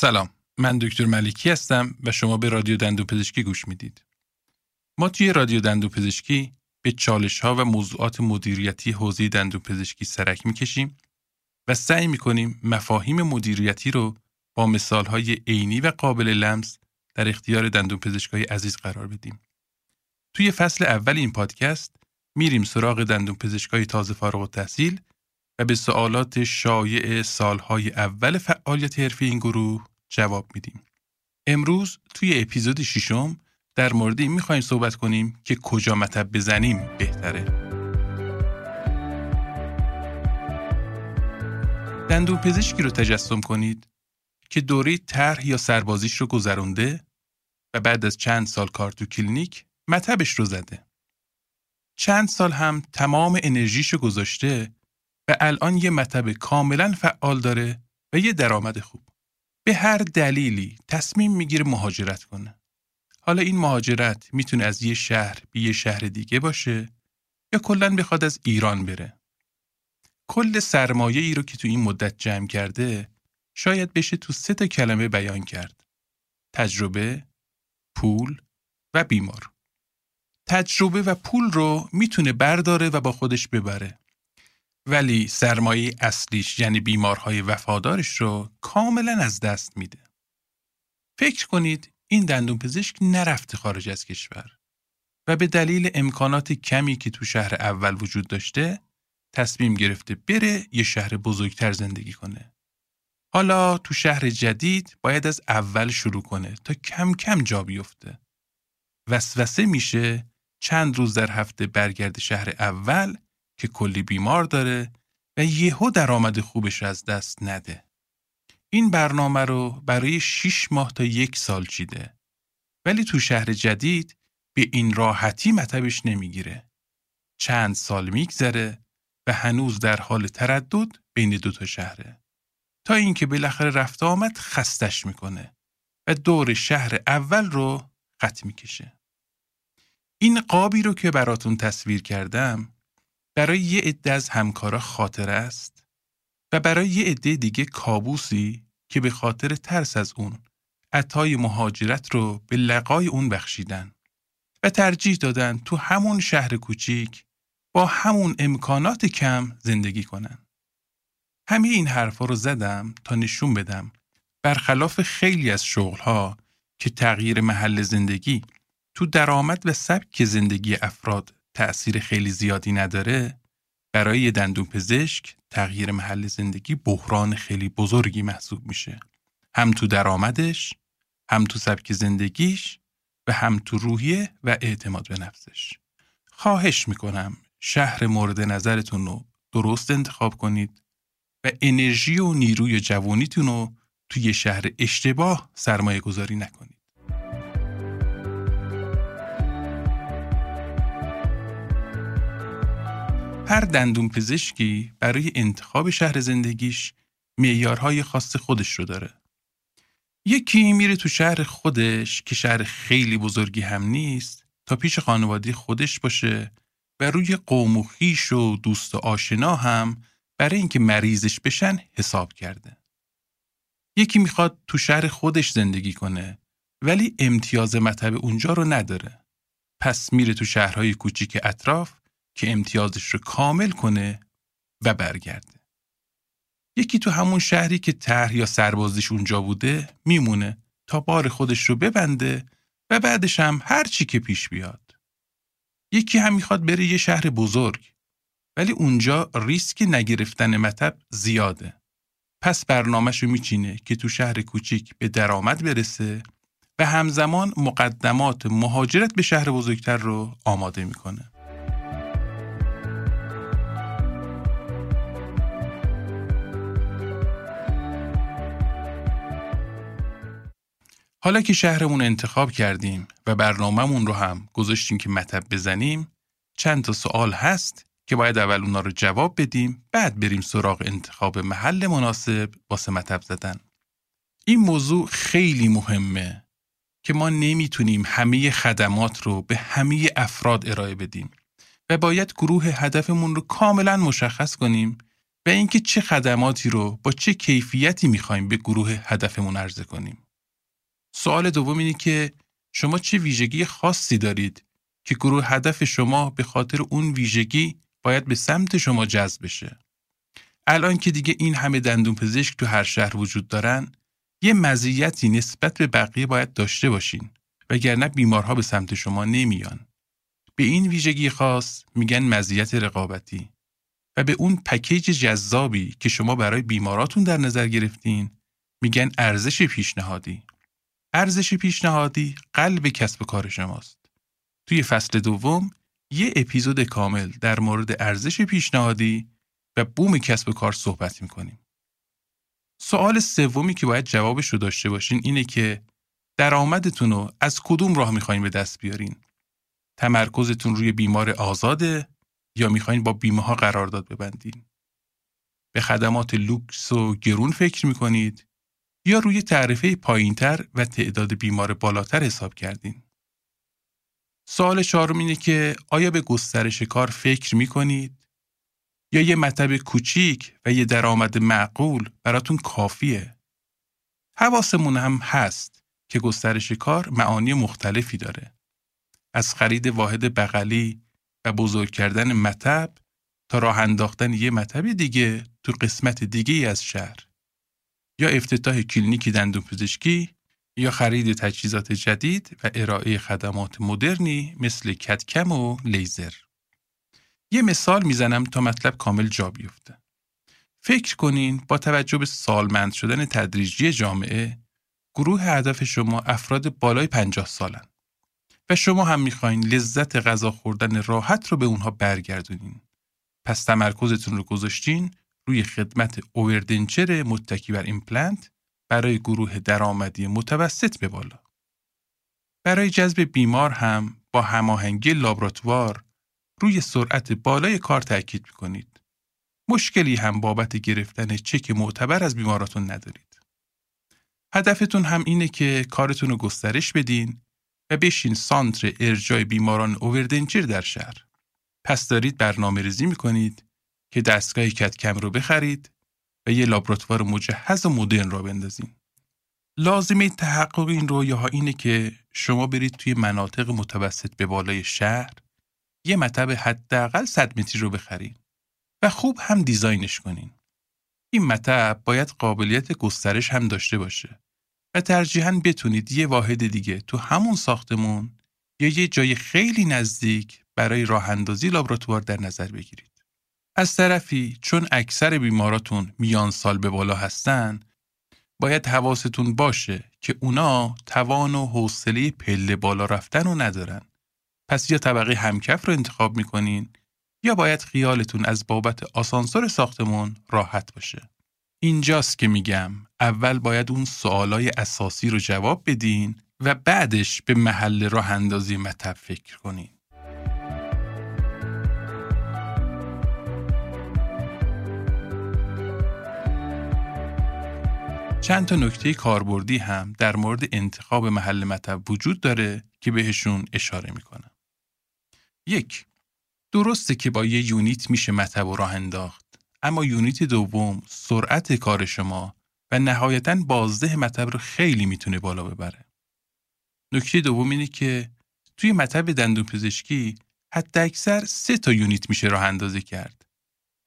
سلام من دکتر ملیکی هستم و شما به رادیو دندو پزشکی گوش می‌دید. ما توی رادیو دندو پزشکی به چالش ها و موضوعات مدیریتی حوزه دندو پزشکی سرک می‌کشیم و سعی می‌کنیم مفاهیم مدیریتی رو با مثال های عینی و قابل لمس در اختیار دندو پزشکای عزیز قرار بدیم. توی فصل اول این پادکست میریم سراغ دندون پزشکای تازه فارغ التحصیل و به سوالات شایع سالهای اول فعالیت حرفی این گروه جواب میدیم. امروز توی اپیزود ششم در مورد این می‌خوایم صحبت کنیم که کجا مطب بزنیم بهتره. دندون پزشکی رو تجسم کنید که دوره طرح یا سربازیش رو گذرونده و بعد از چند سال کار تو کلینیک مطبش رو زده. چند سال هم تمام انرژیش رو گذاشته و الان یه مطب کاملا فعال داره و یه درآمد خوب. به هر دلیلی تصمیم می‌گیره مهاجرت کنه. حالا این مهاجرت می‌تونه از یه شهر به یه شهر دیگه باشه یا کلا بخواد از ایران بره. کل سرمایه ای رو که تو این مدت جمع کرده شاید بشه تو سه تا کلمه بیان کرد. تجربه، پول و بیمار. تجربه و پول رو می‌تونه برداره و با خودش ببره. ولی سرمایه اصلیش یعنی بیمارهای وفادارش رو کاملا از دست میده. فکر کنید این دندون پزشک نرفته خارج از کشور و به دلیل امکانات کمی که تو شهر اول وجود داشته تصمیم گرفته بره یه شهر بزرگتر زندگی کنه. حالا تو شهر جدید باید از اول شروع کنه تا کم کم جا بیفته. وسوسه میشه چند روز در هفته برگرد شهر اول که کلی بیمار داره و یهو درآمد خوبش از دست نده. این برنامه رو برای 6 ماه تا یک سال چیده. ولی تو شهر جدید به این راحتی مطبش نمی‌گیره. چند سال میگذره و هنوز در حال تردد بین دو تا شهره. تا اینکه بالاخره رفته آمد خستش می‌کنه و دور شهر اول رو خط می‌کشه. این قابی رو که براتون تصویر کردم برای یه عده از همکارا خاطر است و برای یه عده دیگه کابوسی که به خاطر ترس از اون عطای مهاجرت رو به لقای اون بخشیدن و ترجیح دادن تو همون شهر کوچیک با همون امکانات کم زندگی کنن. همه این حرفا رو زدم تا نشون بدم برخلاف خیلی از شغلها که تغییر محل زندگی تو درآمد و سبک زندگی افراد تأثیر خیلی زیادی نداره برای دندون پزشک تغییر محل زندگی بحران خیلی بزرگی محسوب میشه. هم تو درآمدش هم تو سبک زندگیش و هم تو روحیه و اعتماد به نفسش. خواهش می‌کنم شهر مورد نظرتون رو درست انتخاب کنید و انرژی و نیروی جوانیتون رو توی شهر اشتباه سرمایه گذاری نکنید. هر دندون پزشکی برای انتخاب شهر زندگیش معیارهای خاص خودش رو داره. یکی میره تو شهر خودش که شهر خیلی بزرگی هم نیست تا پیش خانواده خودش باشه و روی قوم و خیش و دوست و آشنا هم برای اینکه مریضش بشن حساب کرده. یکی می‌خواد تو شهر خودش زندگی کنه ولی امتیاز مطب اونجا رو نداره. پس میره تو شهرهای کوچیک اطراف که امتیازش رو کامل کنه و برگرده. یکی تو همون شهری که طرح یا سربازیش اونجا بوده میمونه تا بار خودش رو ببنده و بعدش هم هر چی که پیش بیاد. یکی هم می‌خواد بره یه شهر بزرگ ولی اونجا ریسک نگرفتن مطب زیاده. پس برنامهش رو میچینه که تو شهر کوچیک به درآمد برسه و همزمان مقدمات مهاجرت به شهر بزرگتر رو آماده می‌کنه. حالا که شهرمون انتخاب کردیم و برنامهمون رو هم گذاشتیم که مطب بزنیم چند تا سوال هست که باید اول اونا رو جواب بدیم بعد بریم سراغ انتخاب محل مناسب واسه مطب زدن این موضوع خیلی مهمه که ما نمی‌تونیم همه خدمات رو به همه افراد ارائه بدیم و باید گروه هدفمون رو کاملا مشخص کنیم و اینکه چه خدماتی رو با چه کیفیتی می‌خوایم به گروه هدفمون عرضه کنیم. سوال دوم اینه که شما چه ویژگی خاصی دارید که گروه هدف شما به خاطر اون ویژگی باید به سمت شما جذب بشه. الان که دیگه این همه دندون پزشک تو هر شهر وجود دارن یه مزیتی نسبت به بقیه باید داشته باشین وگرنه بیمارها به سمت شما نمیان. به این ویژگی خاص میگن مزیت رقابتی و به اون پکیج جذابی که شما برای بیماراتون در نظر گرفتین میگن ارزش پیشنهادی. ارزش پیشنهادی قلب کسب کار شماست. توی فصل دوم یه اپیزود کامل در مورد ارزش پیشنهادی و بوم کسب کار صحبت می‌کنیم. سوال سومی که باید جوابش رو داشته باشین اینه که درآمدتون رو از کدوم راه می‌خواین به دست بیارین؟ تمرکزتون روی بیمار آزاده یا می‌خواین با بیمه ها قرارداد ببندین؟ به خدمات لوکس و گرون فکر می‌کنید یا روی تعرفه پایینتر و تعداد بیمار بالاتر حساب کردین؟ سوال چهارم اینه که آیا به گسترش کار فکر می‌کنید یا یه مطب کوچیک و یه درآمد معقول براتون کافیه؟ حواسمون هم هست که گسترش کار معانی مختلفی داره. از خرید واحد بغلی و بزرگ کردن مطب تا راه انداختن یه مطب دیگه تو قسمت دیگه از شهر. یا افتتاح کلینیکی دندون پزشکی یا خرید تجهیزات جدید و ارائه خدمات مدرنی مثل کتکم و لیزر. یه مثال می‌زنم تا مطلب کامل جا بیفته. فکر کنین با توجه به سالمند شدن تدریجی جامعه گروه هدف شما افراد بالای 50 سالن و شما هم می‌خواین لذت غذا خوردن راحت رو به اونها برگردونین. پس تمرکزتون رو گذاشتین روی خدمت overdenture متکی بر ایمپلنت برای گروه درآمدی متوسط به بالا. برای جذب بیمار هم با هماهنگی لابراتوار روی سرعت بالای کار تاکید می‌کنید. مشکلی هم بابت گرفتن چک معتبر از بیماراتون ندارید. هدفتون هم اینه که کارتون رو گسترش بدین و بشین سانتر ارجای بیماران اووردنچر در شهر. پس دارید برنامه ریزی می‌کنید که دستگاه کم رو بخرید و یه لابراتوار مجهز و مدرن را بندازین. لازمه تحقق این رویاها اینه که شما برید توی مناطق متوسط به بالای شهر یه مطب حداقل 100 متری رو بخرین و خوب هم دیزاینش کنین. این مطب باید قابلیت گسترش هم داشته باشه و ترجیحاً بتونید یه واحد دیگه تو همون ساختمون یا یه جای خیلی نزدیک برای راه اندازی لابراتوار در نظر بگیرید. از طرفی چون اکثر بیماراتون میان سال به بالا هستن باید حواستون باشه که اونا توان و حوصله پله بالا رفتن رو ندارن. پس یا طبقه همکف رو انتخاب می‌کنین یا باید خیالتون از بابت آسانسور ساختمون راحت باشه. اینجاست که میگم اول باید اون سوالای اساسی رو جواب بدین و بعدش به محل راه اندازی مطب فکر کنین. چند تا نکته کاربردی هم در مورد انتخاب محل مطب وجود داره که بهشون اشاره می‌کنم. یک درسته که با یه یونیت میشه مطب و راه انداخت اما یونیت دوم سرعت کار شما و نهایتا بازده مطب رو خیلی می‌تونه بالا ببره. نکته دوم اینه که توی مطب دندون پزشکی حداکثر سه تا یونیت میشه راه اندازی کرد.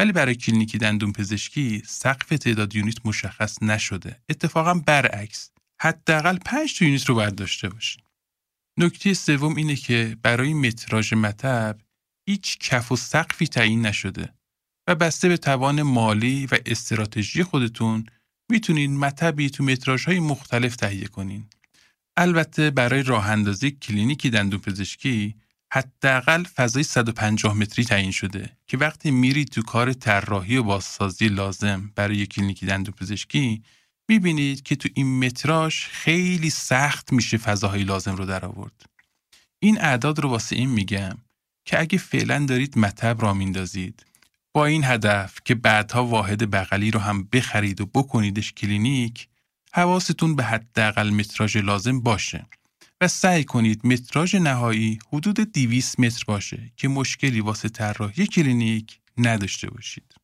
ولی برای کلینیک دندون پزشکی سقف تعداد یونیت مشخص نشده. اتفاقا برعکس حداقل 5 تا یونیت رو باید داشته باشین. نکته سوم اینه که برای متراژ مطب هیچ کف و سقفی تعیین نشده و بسته به توان مالی و استراتژی خودتون می‌تونین مطبی تو های مختلف تهیه کنین. البته برای راه اندازی کلینیکی دندون پزشکی حداقل فضای 150 متری تعیین شده که وقتی میری تو کار طراحی و بازسازی لازم برای کلینیکی دندون پزشکی می‌بینید که تو این متراژ خیلی سخت میشه فضاهای لازم رو در آورد. این اعداد رو واسه این میگم که اگه فعلا دارید مطب را میندازید با این هدف که بعدها واحد بغلی رو هم بخرید و بکنیدش کلینیک حواستون به حداقل متراژ لازم باشه و سعی کنید متراژ نهایی حدود 200 متر باشه که مشکلی واسه طراحی کلینیک نداشته باشید.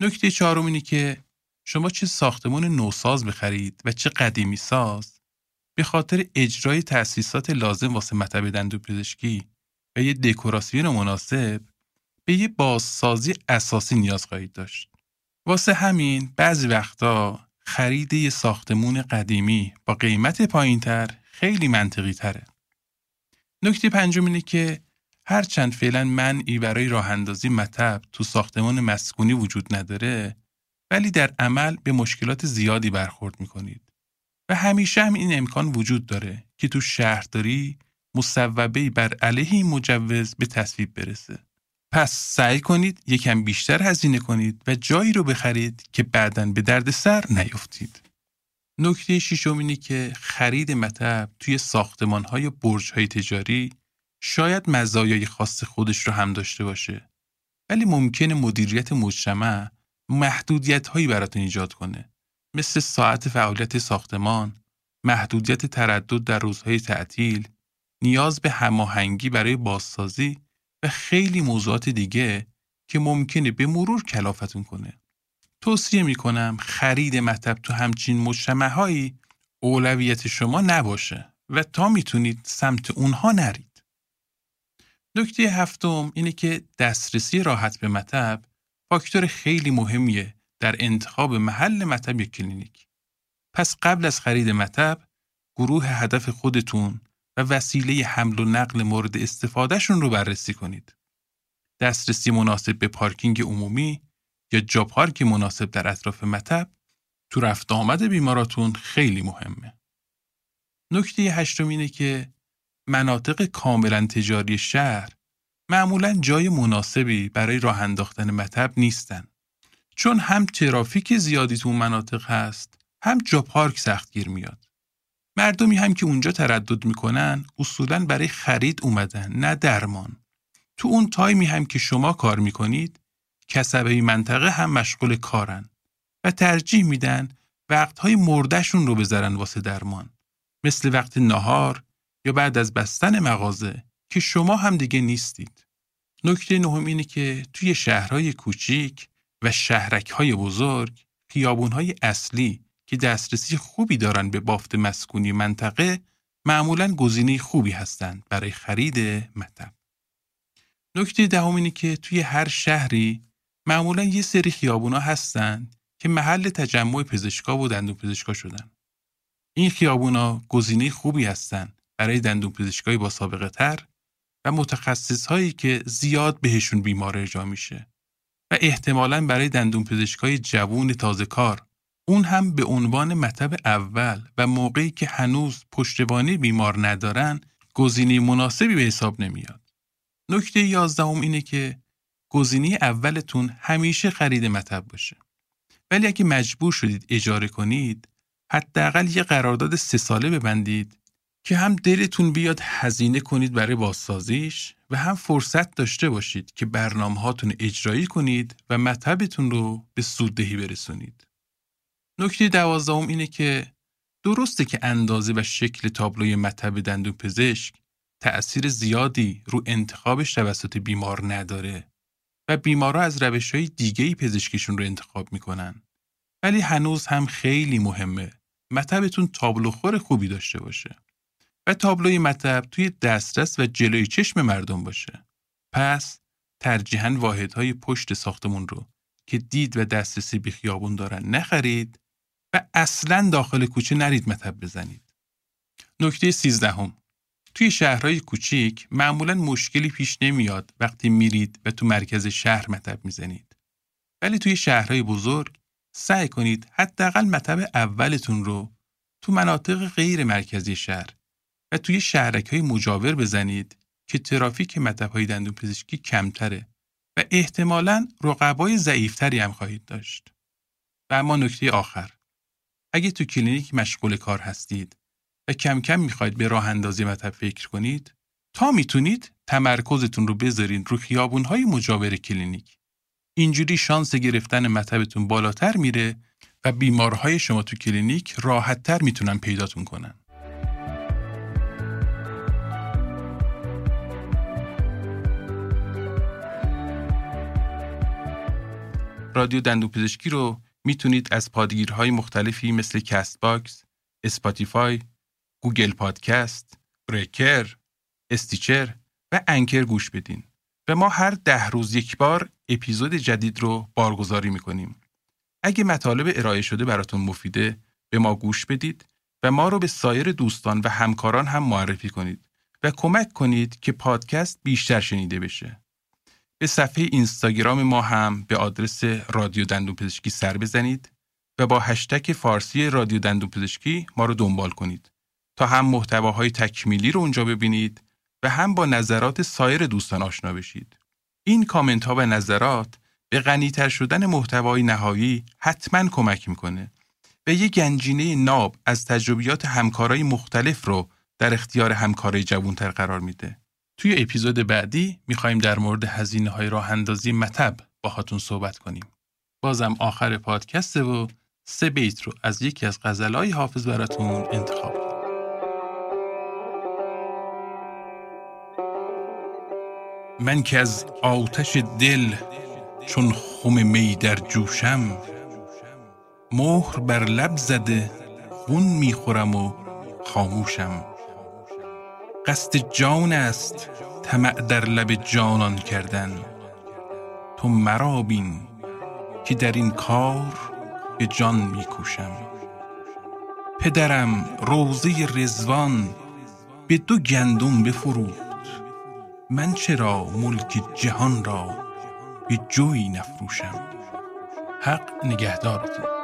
نکته چهارم اینه که شما چه ساختمان نوساز بخرید و چه قدیمی ساز به خاطر اجرای تأسیسات لازم واسه مطب دندون پزشکی و یه دکوراسیون مناسب به یه بازسازی اساسی نیاز خواهید داشت. واسه همین بعضی وقتا خرید یه ساختمون قدیمی با قیمت پایینتر خیلی منطقی تره. نکته پنجم اینه که هرچند فعلا منعی برای راه اندازی مطب تو ساختمان مسکونی وجود نداره ولی در عمل به مشکلات زیادی برخورد می‌کنید و همیشه هم این امکان وجود داره که تو شهرداری مصوبه بر علیه این مجوز به تصویب برسه. پس سعی کنید یکم بیشتر هزینه کنید و جایی رو بخرید که بعدا به درد سر نیفتید. نکته شیشم اینه که خرید مطب توی ساختمان های برج های تجاری شاید مزایای خاص خودش رو هم داشته باشه ولی ممکنه مدیریت مجتمع محدودیت هایی براتون ایجاد کنه مثل ساعت فعالیت ساختمان، محدودیت تردد در روزهای تعطیل، نیاز به هماهنگی برای بازسازی و خیلی موضوعات دیگه که ممکنه به مرور کلافتون کنه. توصیه می‌کنم خرید مطب تو همچین مجتمعهایی اولویت شما نباشه و تا می‌تونید سمت اونها نرید. نکته هفتم اینه که دسترسی راحت به مطب فاکتور خیلی مهمیه در انتخاب محل مطب یا کلینیک. پس قبل از خرید مطب گروه هدف خودتون و وسیله حمل و نقل مورد استفادهشون رو بررسی کنید. دسترسی مناسب به پارکینگ عمومی یا جا پارک مناسب در اطراف مطب تو رفت آمد بیماراتون خیلی مهمه. نکته هشتم اینه که مناطق کاملا تجاری شهر معمولا جای مناسبی برای راه انداختن مطب نیستن. چون هم ترافیک زیادی تو مناطق هست هم جا پارک سخت گیر میاد. مردمی هم که اونجا تردد می‌کنن اصولا برای خرید اومدن نه درمان. تو اون تایمی هم که شما کار می‌کنید کسبه منطقه هم مشغول کارن و ترجیح میدن وقتهای مردشون رو بذارن واسه درمان. مثل وقت نهار یا بعد از بستن مغازه که شما هم دیگه نیستید. نکته نهم اینه که توی شهرهای کوچیک و شهرک های بزرگ خیابون های اصلی که دسترسی خوبی دارن به بافت مسکونی منطقه معمولا گزینه خوبی هستند برای خرید مطب. نکته دهم اینه که توی هر شهری معمولا یه سری خیابونا هستند که محل تجمع پزشکا و دندون پزشکا شدن. این خیابونا گزینه خوبی هستند برای دندون پزشکای با سابقه تر و متخصص هایی که زیاد بهشون بیمار ارجاع میشه و احتمالا برای دندون پزشکای جوون تازه کار اون هم به عنوان مطب اول و موقعی که هنوز پشتبانی بیمار ندارن گزینه مناسبی به حساب نمیاد. نکته یازدهم اینه که گزینه اولتون همیشه خرید مطب باشه. ولی اگه مجبور شدید اجاره کنید حداقل یه قرارداد سه ساله ببندید که هم دلتون بیاد هزینه کنید برای بازسازیش و هم فرصت داشته باشید که برنامه هاتون اجرایی کنید و مطبتون رو به سوددهی برسونید. نکته دوازدهم اینه که درسته که اندازه و شکل تابلوی مطب دندون پزشک تأثیر زیادی رو انتخابش توسط بیمار نداره و بیمارا از روش های دیگه پزشکیشون رو انتخاب می‌کنن. ولی هنوز هم خیلی مهمه مطبتون تابلوخور خوبی داشته باشه. و تابلوی مطب توی دسترس و جلوی چشم مردم باشه. پس ترجیحاً واحدهای پشت ساختمون رو که دید و دسترسی به خیابون دارن نخرید و اصلا داخل کوچه نرید مطب بزنید. نکته سیزدهم توی شهرهای کوچیک معمولا مشکلی پیش نمیاد وقتی میرید و تو مرکز شهر مطب می‌زنید. ولی توی شهرهای بزرگ سعی کنید حداقل مطب اولتون رو تو مناطق غیر مرکزی شهر و توی شهرک های مجاور بزنید که ترافیک مطب های دندون پزشکی کمتره و احتمالاً رقبای ضعیفتری هم خواهید داشت. و اما نکته آخر اگه تو کلینیک مشغول کار هستید و کم کم می‌خواید به راه اندازی مطب فکر کنید تا می‌تونید تمرکزتون رو بذارین رو خیابون های مجاور کلینیک. اینجوری شانس گرفتن مطبتون بالاتر میره و بیمارهای شما تو کلینیک راحتتر می‌تونن پیداتون کنن. رادیو دندون‌پزشکی رو می‌تونید از پادگیرهای مختلفی مثل Castbox، Spotify، Google Podcast، Breaker، Stitcher و Anchor گوش بدین و ما هر ده روز یک بار اپیزود جدید رو بارگذاری می‌کنیم. اگه مطالب ارائه شده براتون مفیده به ما گوش بدید و ما رو به سایر دوستان و همکاران هم معرفی کنید و کمک کنید که پادکست بیشتر شنیده بشه. به صفحه اینستاگرام ما هم به آدرس رادیو دندون پزشکی سر بزنید و با هشتک فارسی رادیو دندون پزشکی ما رو دنبال کنید تا هم محتواهای تکمیلی رو اونجا ببینید و هم با نظرات سایر دوستان آشنا بشید. این کامنت ها و نظرات به غنیتر شدن محتوای نهایی حتما کمک می‌کنه و یک گنجینه ناب از تجربیات همکارای مختلف رو در اختیار همکارای جوانتر قرار میده. توی اپیزود بعدی می‌خوایم در مورد هزینه های راه اندازی مطب با هاتون صحبت کنیم. بازم آخر پادکسته و سه بیت رو از یکی از غزلهای حافظ براتون انتخاب من که از آتش دل چون خم می در جوشم مهر بر لب زده خون می‌خورم و خاموشم. قصد جان است طمع در لب جانان کردن. تو مرا بین که در این کار به جان میکوشم پدرم روزه رزوان به دو گندم بفروخت من چرا ملک جهان را به جوی نفروشم؟ حق نگهدارتون.